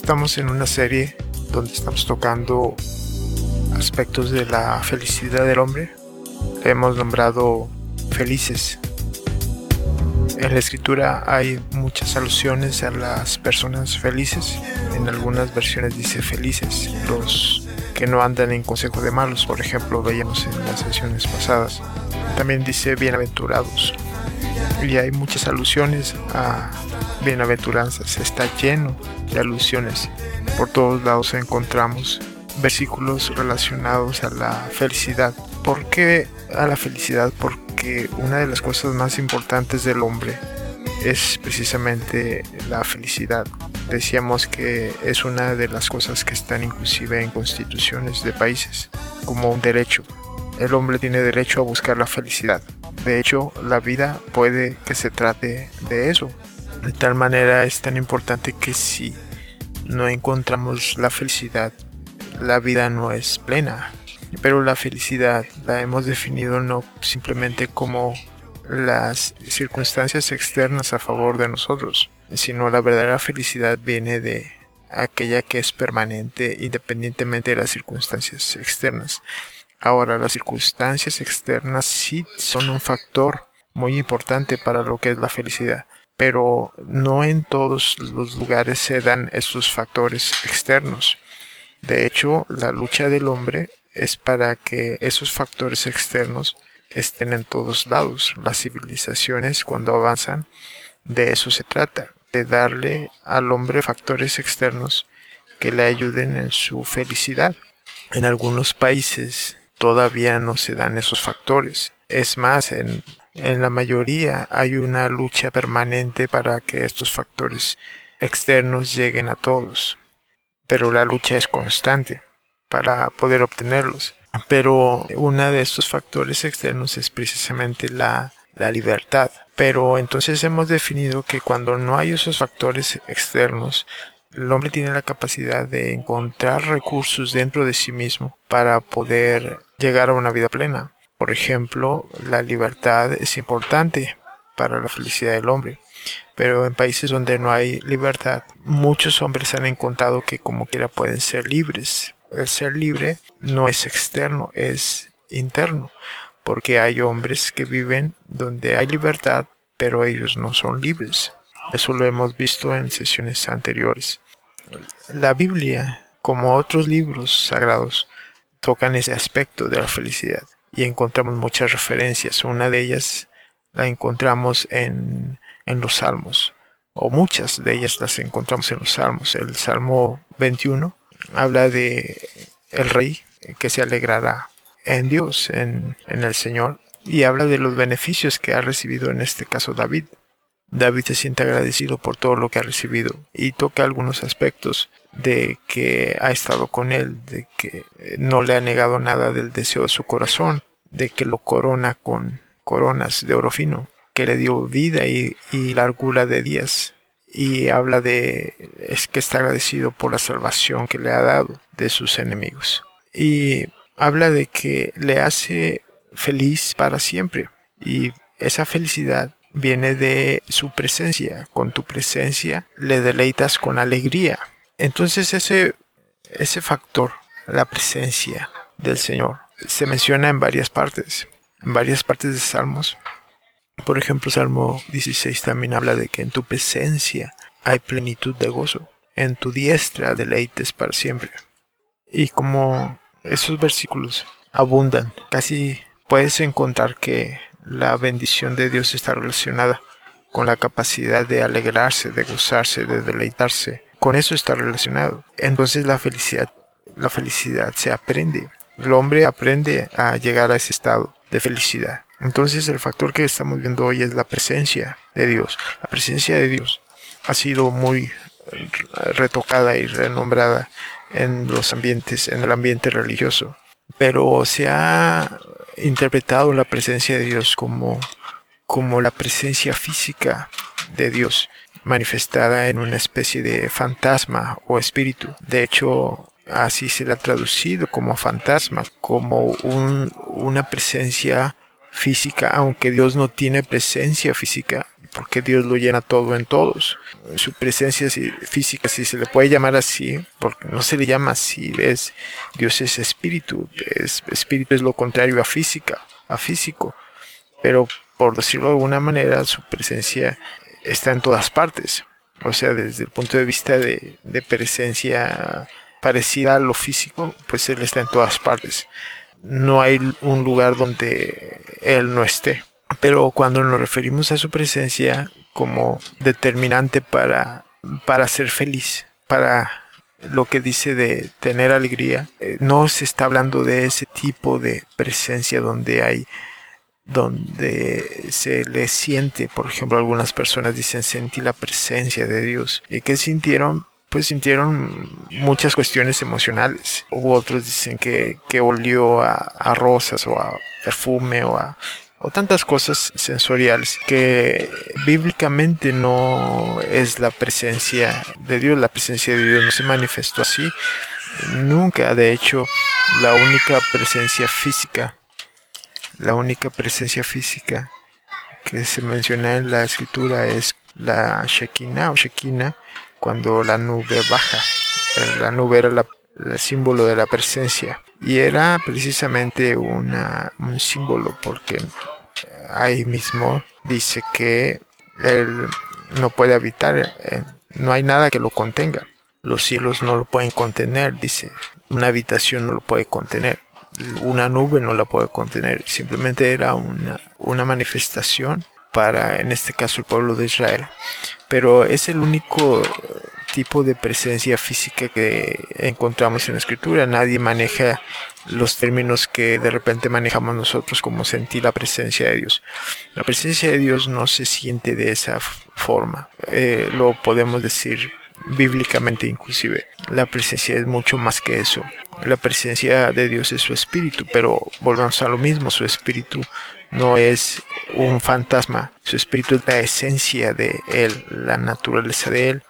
Estamos en una serie donde estamos tocando aspectos de la felicidad del hombre. hemos nombrado felices. En la escritura hay muchas alusiones a las personas felices. En algunas versiones dice felices, los que no andan en consejo de malos, por ejemplo, veíamos en las sesiones pasadas. También dice bienaventurados. Y hay muchas alusiones a bienaventuranzas. Está lleno de alusiones. Por todos lados encontramos versículos relacionados a la felicidad. ¿Por qué a la felicidad? Porque una de las cosas más importantes del hombre es precisamente la felicidad. Decíamos que es una de las cosas que están inclusive en constituciones de países como un derecho. El hombre tiene derecho a buscar la felicidad. De hecho, la vida puede que se trate de eso. De tal manera es tan importante que si no encontramos la felicidad, la vida no es plena. Pero la felicidad la hemos definido no simplemente como las circunstancias externas a favor de nosotros, sino la verdadera felicidad viene de aquella que es permanente independientemente de las circunstancias externas. Ahora, las circunstancias externas sí son un factor muy importante para lo que es la felicidad, pero no en todos los lugares se dan estos factores externos. De hecho, la lucha del hombre es para que esos factores externos estén en todos lados. Las civilizaciones cuando avanzan, de eso se trata, de darle al hombre factores externos que le ayuden en su felicidad. En algunos países todavía no se dan esos factores. Es más, en, en la mayoría hay una lucha permanente para que estos factores externos lleguen a todos. Pero la lucha es constante para poder obtenerlos. Pero uno de estos factores externos es precisamente la, la libertad. Pero entonces hemos definido que cuando no hay esos factores externos, el hombre tiene la capacidad de encontrar recursos dentro de sí mismo para poder llegar a una vida plena. Por ejemplo, la libertad es importante para la felicidad del hombre. Pero en países donde no hay libertad, muchos hombres han encontrado que como quiera pueden ser libres, el ser libre no es externo, es interno, porque hay hombres que viven donde hay libertad, pero ellos no son libres. Eso lo hemos visto en sesiones anteriores. La Biblia, como otros libros sagrados, tocan ese aspecto de la felicidad y encontramos muchas referencias. Una de ellas la encontramos en, en los Salmos, o muchas de ellas las encontramos en los Salmos. El Salmo 21 habla de el rey que se alegrará en Dios, en, en el Señor, y habla de los beneficios que ha recibido en este caso David. David se siente agradecido por todo lo que ha recibido y toca algunos aspectos de que ha estado con él, de que no le ha negado nada del deseo de su corazón, de que lo corona con coronas de oro fino, que le dio vida y, y largura de días, y habla de es que está agradecido por la salvación que le ha dado de sus enemigos. Y habla de que le hace feliz para siempre. Y esa felicidad viene de su presencia. Con tu presencia le deleitas con alegría. Entonces ese ese factor la presencia del Señor se menciona en varias partes en varias partes de Salmos. Por ejemplo, Salmo 16 también habla de que en tu presencia hay plenitud de gozo, en tu diestra deleites para siempre. Y como esos versículos abundan, casi puedes encontrar que la bendición de Dios está relacionada con la capacidad de alegrarse, de gozarse, de deleitarse. Con eso está relacionado. Entonces la felicidad, la felicidad se aprende. El hombre aprende a llegar a ese estado de felicidad. Entonces el factor que estamos viendo hoy es la presencia de Dios. La presencia de Dios ha sido muy retocada y renombrada en los ambientes, en el ambiente religioso. Pero se ha interpretado la presencia de Dios como, como la presencia física de Dios, manifestada en una especie de fantasma o espíritu. De hecho, así se le ha traducido como fantasma, como un, una presencia física, aunque Dios no tiene presencia física, porque Dios lo llena todo en todos. Su presencia física, si se le puede llamar así, porque no se le llama así, es Dios es espíritu, es, espíritu es lo contrario a física, a físico, pero por decirlo de alguna manera, su presencia está en todas partes. O sea, desde el punto de vista de, de presencia parecida a lo físico, pues Él está en todas partes. No hay un lugar donde Él no esté. Pero cuando nos referimos a su presencia como determinante para, para ser feliz, para lo que dice de tener alegría, eh, no se está hablando de ese tipo de presencia donde hay donde se le siente, por ejemplo, algunas personas dicen sentí la presencia de Dios. ¿Y qué sintieron? Pues sintieron muchas cuestiones emocionales. Hubo otros dicen que, que olió a, a rosas o a perfume o a o tantas cosas sensoriales que bíblicamente no es la presencia de Dios, la presencia de Dios no se manifestó así nunca, de hecho la única presencia física, la única presencia física que se menciona en la escritura es la Shekinah o Shekinah cuando la nube baja, la nube era la, el símbolo de la presencia y era precisamente una, un símbolo porque ahí mismo dice que él no puede habitar, eh, no hay nada que lo contenga. Los cielos no lo pueden contener, dice. Una habitación no lo puede contener. Una nube no la puede contener. Simplemente era una, una manifestación para, en este caso, el pueblo de Israel. Pero es el único tipo de presencia física que encontramos en la escritura. Nadie maneja los términos que de repente manejamos nosotros como sentir la presencia de Dios. La presencia de Dios no se siente de esa forma. Eh, lo podemos decir bíblicamente inclusive. La presencia es mucho más que eso. La presencia de Dios es su espíritu, pero volvamos a lo mismo, su espíritu no es un fantasma, su espíritu es la esencia de Él, la naturaleza de Él.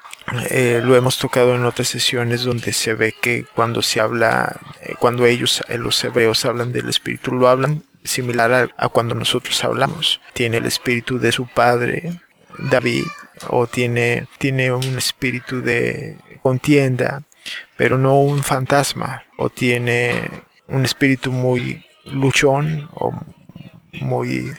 Eh, lo hemos tocado en otras sesiones donde se ve que cuando se habla, eh, cuando ellos, eh, los hebreos hablan del espíritu, lo hablan similar a, cuando nosotros hablamos. Tiene el espíritu de su padre, David, o tiene, tiene un espíritu de contienda, pero no un fantasma, o tiene un espíritu muy luchón o muy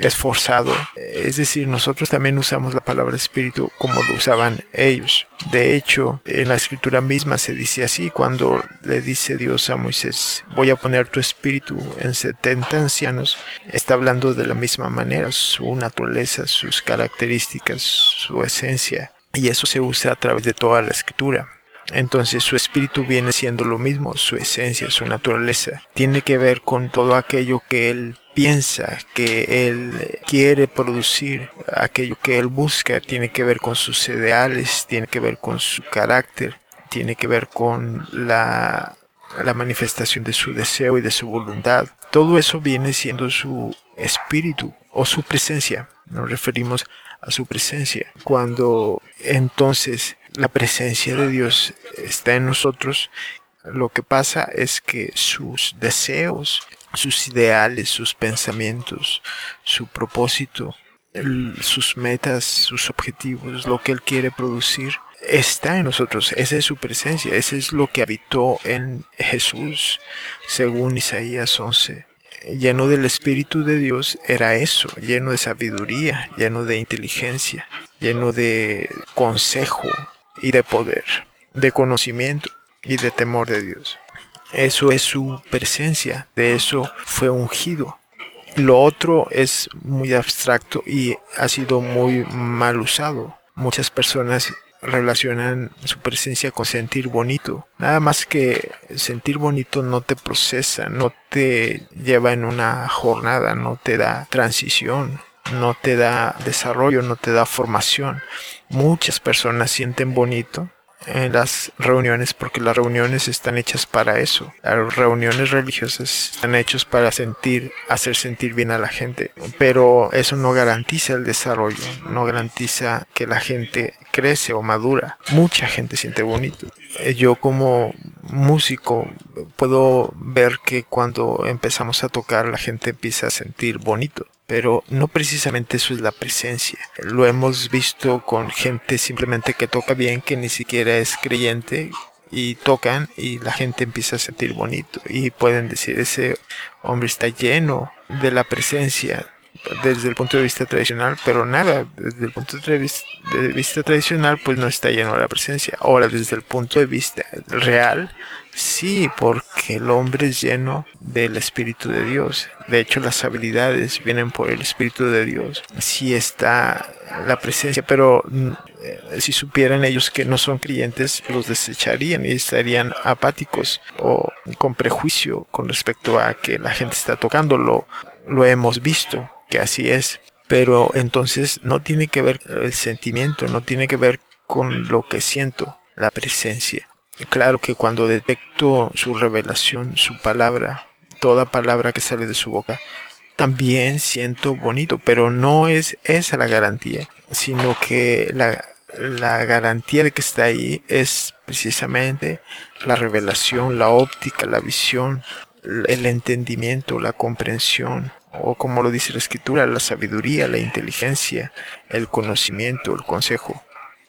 esforzado. Es decir, nosotros también usamos la palabra espíritu como lo usaban ellos. De hecho, en la escritura misma se dice así, cuando le dice Dios a Moisés, voy a poner tu espíritu en 70 ancianos, está hablando de la misma manera, su naturaleza, sus características, su esencia. Y eso se usa a través de toda la escritura. Entonces su espíritu viene siendo lo mismo, su esencia, su naturaleza. Tiene que ver con todo aquello que él piensa, que él quiere producir, aquello que él busca, tiene que ver con sus ideales, tiene que ver con su carácter, tiene que ver con la, la manifestación de su deseo y de su voluntad. Todo eso viene siendo su espíritu o su presencia. Nos referimos a su presencia. Cuando entonces la presencia de Dios está en nosotros, lo que pasa es que sus deseos, sus ideales, sus pensamientos, su propósito, sus metas, sus objetivos, lo que Él quiere producir, está en nosotros. Esa es su presencia, ese es lo que habitó en Jesús, según Isaías 11. Lleno del Espíritu de Dios era eso, lleno de sabiduría, lleno de inteligencia, lleno de consejo y de poder, de conocimiento y de temor de Dios. Eso es su presencia, de eso fue ungido. Lo otro es muy abstracto y ha sido muy mal usado. Muchas personas relacionan su presencia con sentir bonito. Nada más que sentir bonito no te procesa, no te lleva en una jornada, no te da transición, no te da desarrollo, no te da formación. Muchas personas sienten bonito en las reuniones porque las reuniones están hechas para eso. Las reuniones religiosas están hechas para sentir, hacer sentir bien a la gente, pero eso no garantiza el desarrollo, no garantiza que la gente crece o madura. Mucha gente siente bonito. Eh, yo como músico puedo ver que cuando empezamos a tocar la gente empieza a sentir bonito pero no precisamente eso es la presencia. Lo hemos visto con gente simplemente que toca bien, que ni siquiera es creyente, y tocan y la gente empieza a sentir bonito y pueden decir ese hombre está lleno de la presencia desde el punto de vista tradicional, pero nada, desde el punto de vista, tradicional, pues no está lleno de la presencia. Ahora, desde el punto de vista real, sí, porque el hombre es lleno del Espíritu de Dios. De hecho, las habilidades vienen por el Espíritu de Dios. Sí está la presencia, pero mm, eh, si supieran ellos que no son creyentes, los desecharían y estarían apáticos o con prejuicio con respecto a que la gente está tocándolo. Lo hemos visto que así es. Pero entonces no tiene que ver el sentimiento, no tiene que ver con lo que siento, la presencia. Claro que cuando detecto su revelación, su palabra, toda palabra que sale de su boca, también siento bonito, pero no es esa la garantía, sino que la, la garantía de que está ahí es precisamente la revelación, la óptica, la visión, el entendimiento, la comprensión, o como lo dice la escritura, la sabiduría, la inteligencia, el conocimiento, el consejo.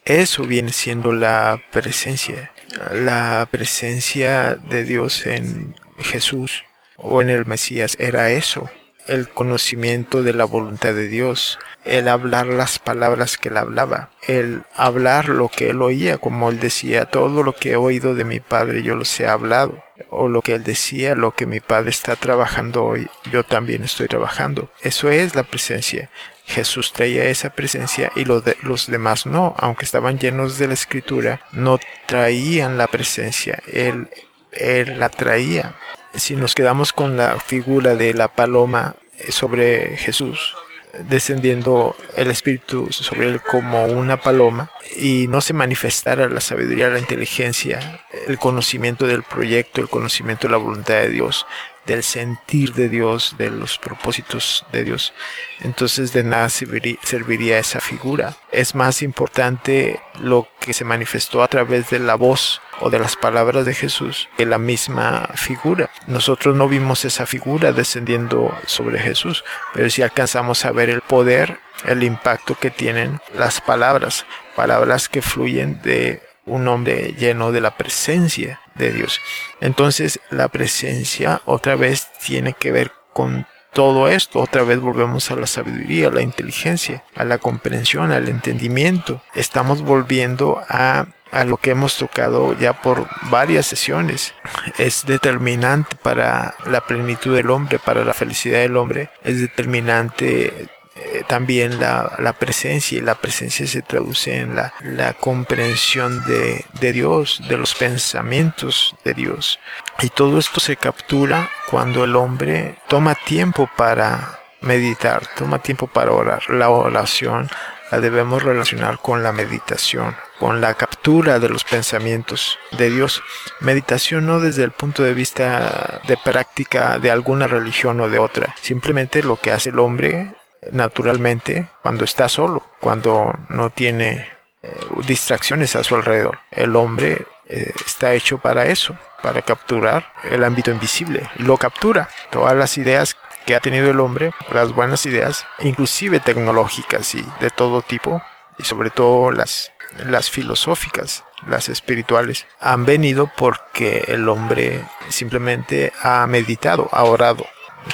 Eso viene siendo la presencia, la presencia de Dios en Jesús o en el Mesías era eso, el conocimiento de la voluntad de Dios, el hablar las palabras que él hablaba, el hablar lo que él oía, como él decía, todo lo que he oído de mi padre yo los he hablado, o lo que él decía, lo que mi padre está trabajando hoy, yo también estoy trabajando. Eso es la presencia. Jesús traía esa presencia y los, los demás no, aunque estaban llenos de la escritura, no traían la presencia, él, él la traía. Si nos quedamos con la figura de la paloma sobre Jesús, descendiendo el Espíritu sobre él como una paloma y no se manifestara la sabiduría, la inteligencia, el conocimiento del proyecto, el conocimiento de la voluntad de Dios, del sentir de Dios, de los propósitos de Dios. Entonces de nada serviría, esa figura. Es más importante lo que se manifestó a través de la voz o de las palabras de Jesús que la misma figura. Nosotros no vimos esa figura descendiendo sobre Jesús, pero sí alcanzamos a ver el poder, el impacto que tienen las palabras, palabras que fluyen de un hombre lleno de la presencia de Dios. Entonces la presencia otra vez tiene que ver con todo esto. Otra vez volvemos a la sabiduría, a la inteligencia, a la comprensión, al entendimiento. Estamos volviendo a a lo que hemos tocado ya por varias sesiones. Es determinante para la plenitud del hombre, para la felicidad del hombre. Es determinante eh, también la, presencia y la presencia se traduce en la, la comprensión de, de, Dios, de los pensamientos de Dios. Y todo esto se captura cuando el hombre toma tiempo para meditar, toma tiempo para orar. La oración la debemos relacionar con la meditación, con la captura de los pensamientos de Dios. Meditación no desde el punto de vista de práctica de alguna religión o de otra, simplemente lo que hace el hombre naturalmente cuando está solo, cuando no tiene eh, distracciones a su alrededor. El hombre eh, está hecho para eso, para capturar el ámbito invisible. Lo captura. Todas las ideas que ha tenido el hombre, las buenas ideas, inclusive tecnológicas y de todo tipo, y sobre todo las, las filosóficas, las espirituales, han venido porque el hombre simplemente ha meditado, ha orado,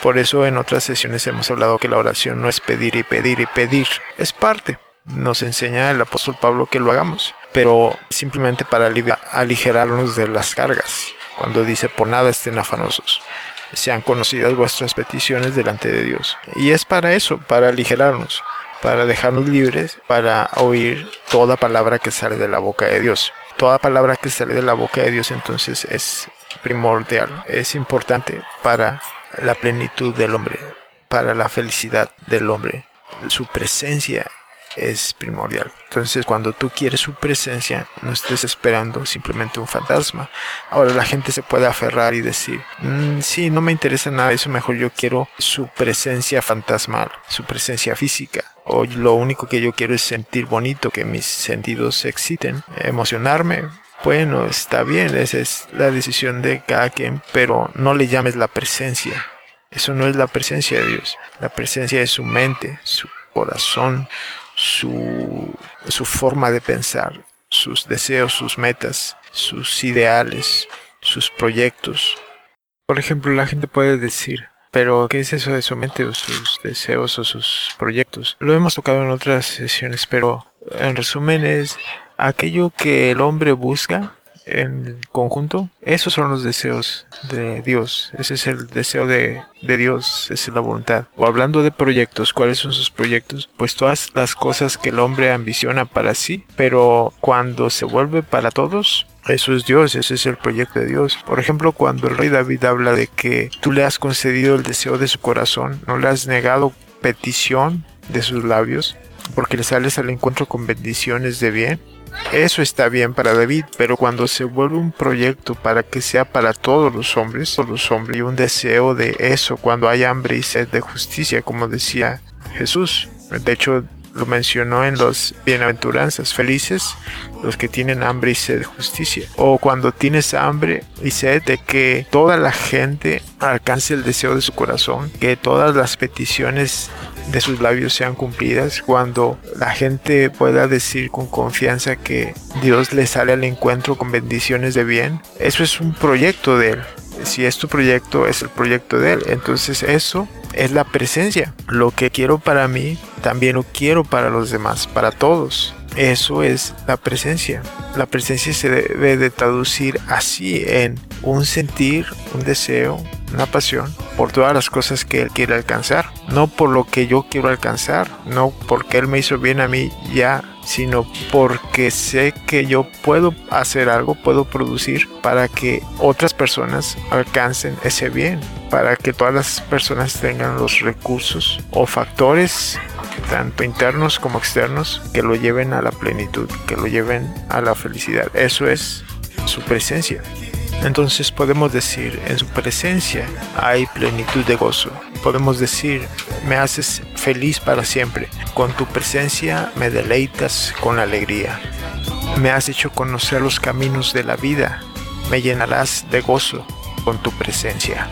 por eso en otras sesiones hemos hablado que la oración no es pedir y pedir y pedir, es parte. Nos enseña el apóstol Pablo que lo hagamos, pero simplemente para aligerarnos de las cargas. Cuando dice por nada estén afanosos, sean conocidas vuestras peticiones delante de Dios. Y es para eso, para aligerarnos, para dejarnos libres, para oír toda palabra que sale de la boca de Dios. Toda palabra que sale de la boca de Dios entonces es primordial, es importante para la plenitud del hombre, para la felicidad del hombre. Su presencia es primordial. Entonces, cuando tú quieres su presencia, no estés esperando simplemente un fantasma. Ahora la gente se puede aferrar y decir, mm, sí, no me interesa nada eso, mejor yo quiero su presencia fantasmal, su presencia física. O lo único que yo quiero es sentir bonito, que mis sentidos se exciten, emocionarme, Bueno, está bien, esa es la decisión de cada quien, pero no le llames la presencia. Eso no es la presencia de Dios. La presencia es su mente, su corazón, su, su forma de pensar, sus deseos, sus metas, sus ideales, sus proyectos. Por ejemplo, la gente puede decir, pero ¿qué es eso de su mente o sus deseos o sus proyectos? Lo hemos tocado en otras sesiones, pero en resumen es aquello que el hombre busca en conjunto, esos son los deseos de Dios. Ese es el deseo de, de, Dios, es la voluntad. O hablando de proyectos, ¿cuáles son sus proyectos? Pues todas las cosas que el hombre ambiciona para sí, pero cuando se vuelve para todos, eso es Dios, ese es el proyecto de Dios. Por ejemplo, cuando el rey David habla de que tú le has concedido el deseo de su corazón, no le has negado petición de sus labios, porque le sales al encuentro con bendiciones de bien, eso está bien para David, pero cuando se vuelve un proyecto para que sea para todos los hombres, todos los hombres, y un deseo de eso, cuando hay hambre y sed de justicia, como decía Jesús. De hecho, lo mencionó en los bienaventuranzas, felices los que tienen hambre y sed de justicia. O cuando tienes hambre y sed de que toda la gente alcance el deseo de su corazón, que todas las peticiones de sus labios sean cumplidas, cuando la gente pueda decir con confianza que Dios le sale al encuentro con bendiciones de bien, eso es un proyecto de Él. Si es tu proyecto, es el proyecto de Él. Entonces eso es la presencia. Lo que quiero para mí, también lo quiero para los demás, para todos. Eso es la presencia. La presencia se debe de traducir así en un sentir, un deseo, una pasión por todas las cosas que Él quiere alcanzar. No por lo que yo quiero alcanzar, no porque Él me hizo bien a mí ya, sino porque sé que yo puedo hacer algo, puedo producir para que otras personas alcancen ese bien, para que todas las personas tengan los recursos o factores tanto internos como externos, que lo lleven a la plenitud, que lo lleven a la felicidad. Eso es su presencia. Entonces podemos decir, en su presencia hay plenitud de gozo. Podemos decir, me haces feliz para siempre. Con tu presencia me deleitas con alegría. Me has hecho conocer los caminos de la vida. Me llenarás de gozo con tu presencia.